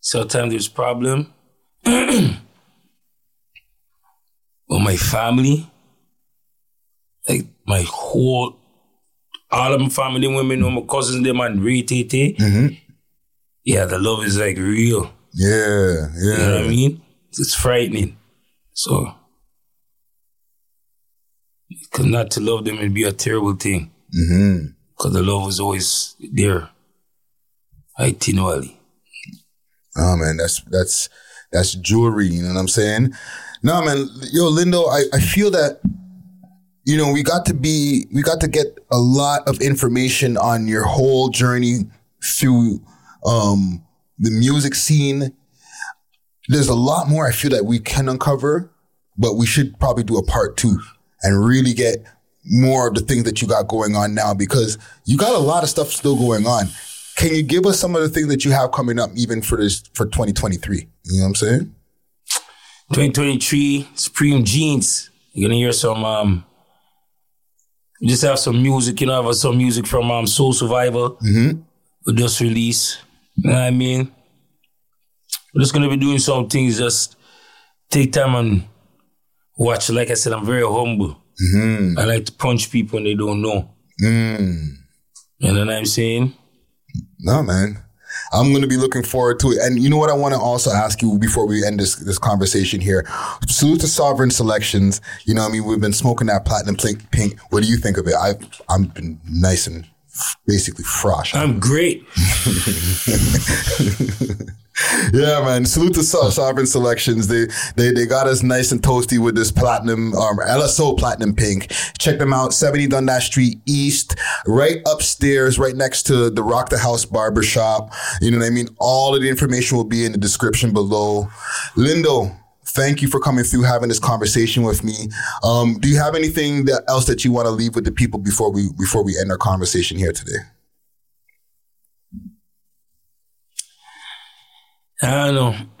sometimes there's problem. but my family, like my whole, all of my family, women, all my cousins, them and retete. Mhm. Yeah, the love is like real. Yeah, yeah. You know what I mean? It's frightening. So, because not to love them would be a terrible thing. hmm Because the love was always there. Continually. Oh man, that's that's that's jewelry. You know what I'm saying? No man, yo, Lindo, I, I feel that you know we got to be we got to get a lot of information on your whole journey through um the music scene. There's a lot more I feel that we can uncover, but we should probably do a part two and really get more of the things that you got going on now because you got a lot of stuff still going on. Can you give us some of the things that you have coming up even for this for 2023? You know what I'm saying? 2023 Supreme Jeans. You're gonna hear some um just have some music, you know, have some music from um Soul Survivor. Mm-hmm. Just released. You know what I mean? We're just gonna be doing some things, just take time and watch. Like I said, I'm very humble. I like to punch people when they don't know. Mm. You know what I'm saying? No, man. I'm going to be looking forward to it. And you know what I want to also ask you before we end this this conversation here? Salute to Sovereign Selections. You know what I mean? We've been smoking that platinum pink. pink. What do you think of it? I've, I'm been nice and basically fresh. I'm great. Yeah, man. Salute to so- Sovereign Selections. They, they they got us nice and toasty with this platinum, um, LSO Platinum Pink. Check them out. 70 Dundas Street East, right upstairs, right next to the Rock the House Barbershop. You know what I mean? All of the information will be in the description below. Lindo, thank you for coming through, having this conversation with me. Um, do you have anything that else that you want to leave with the people before we before we end our conversation here today? I don't know.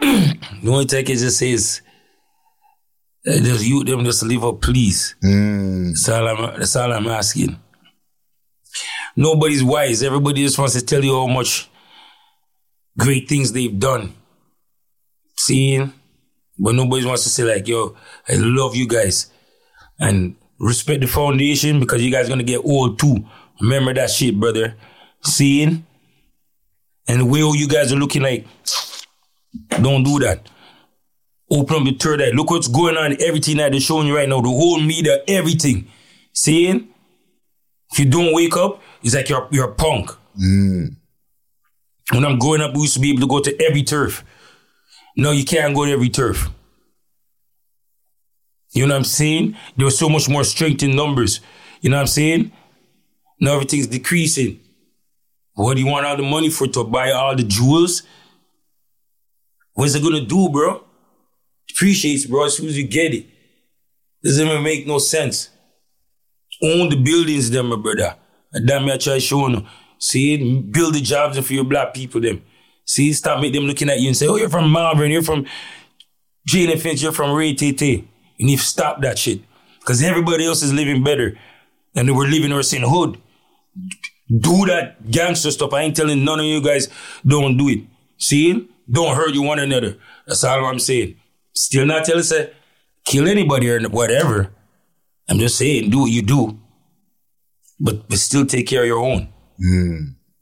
the only thing I can just say is uh, just you them just leave up, please. That's all I'm. That's all I'm asking. Nobody's wise. Everybody just wants to tell you how much great things they've done. Seeing, but nobody wants to say like, "Yo, I love you guys," and respect the foundation because you guys gonna get old too. Remember that shit, brother. Seeing, and the way you guys are looking like. Don't do that. Open up the third eye. Look what's going on. Everything that they're showing you right now. The whole media, everything. Seeing? If you don't wake up, it's like you're you're a punk. Mm. When I'm growing up, we used to be able to go to every turf. No, you can't go to every turf. You know what I'm saying? There was so much more strength in numbers. You know what I'm saying? Now everything's decreasing. What do you want all the money for to buy all the jewels? What's it gonna do, bro? Depreciates, bro, as soon as you get it. Doesn't even make no sense. Own the buildings, them, my brother. And damn, I try showing. See, build the jobs for your black people, them. See, stop make them looking at you and say, oh, you're from Malvern, you're from Jane Finch, you're from Ray TT. You need to stop that shit. Because everybody else is living better than they were living or in hood. Do that gangster stuff. I ain't telling none of you guys don't do it. See? Don't hurt you one another. That's all I'm saying. Still not telling say kill anybody or whatever. I'm just saying do what you do. But but still take care of your own. Hmm.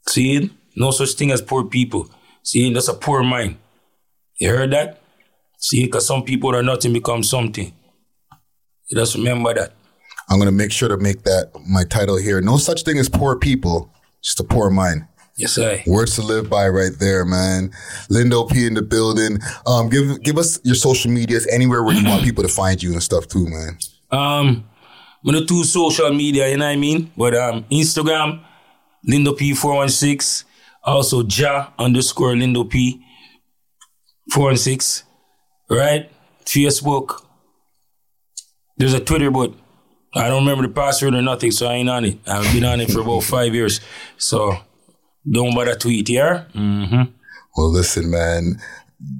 See? No such thing as poor people. See, that's a poor mind. You heard that? See, because some people are nothing become something. Just remember that. I'm gonna make sure to make that my title here. No such thing as poor people, just a poor mind. Yes, I. Words to live by right there, man. Lindo P in the building. Um, give give us your social medias anywhere where you want people to find you and stuff too, man. Um, I'm gonna do social media, you know what I mean? But um, Instagram, Lindo P416. Also, Ja underscore Lindo P Four and six. Right? Facebook. There's a Twitter, but I don't remember the password or nothing, so I ain't on it. I've been on it for about five years. So don't bother tweet, yeah? Mm-hmm. Well, listen, man.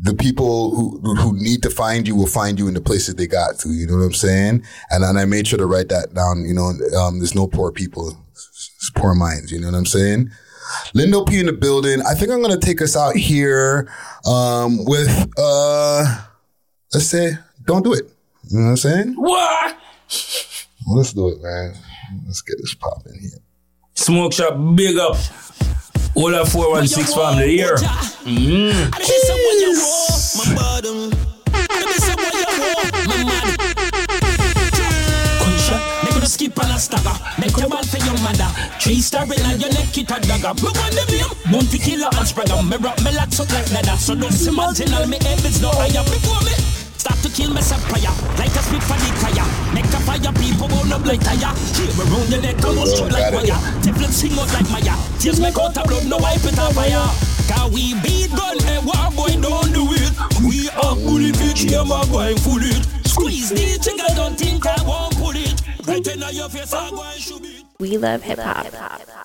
The people who who need to find you will find you in the places they got to. You know what I'm saying? And and I made sure to write that down. You know, um, there's no poor people, it's poor minds. You know what I'm saying? Lindo P in the building. I think I'm gonna take us out here um, with uh, let's say, don't do it. You know what I'm saying? What? Well, let's do it, man. Let's get this popping here. Smoke shop, big up. All that 416 family here. Skip and a stagger, make your ball for your mother. Three star in and your neck it a dagger. But when them name, Bounty Killer and Spragga. Me rock me locks up like leather. So don't imagine all me heavens no higher. Before me, start to kill me some fire. Like a spit for the fire. Make a fire, people burn up like tire. Here around your neck, on straight like wire. Teflon sing out like Maya. Tears make out a blood, no wipe it on fire. Cause we beat gun, a war boy don't do it. We are bully bitch, yeah, my boy full it. Squeeze the trigger, don't think I won't pull in to shoot it. We love hip hop.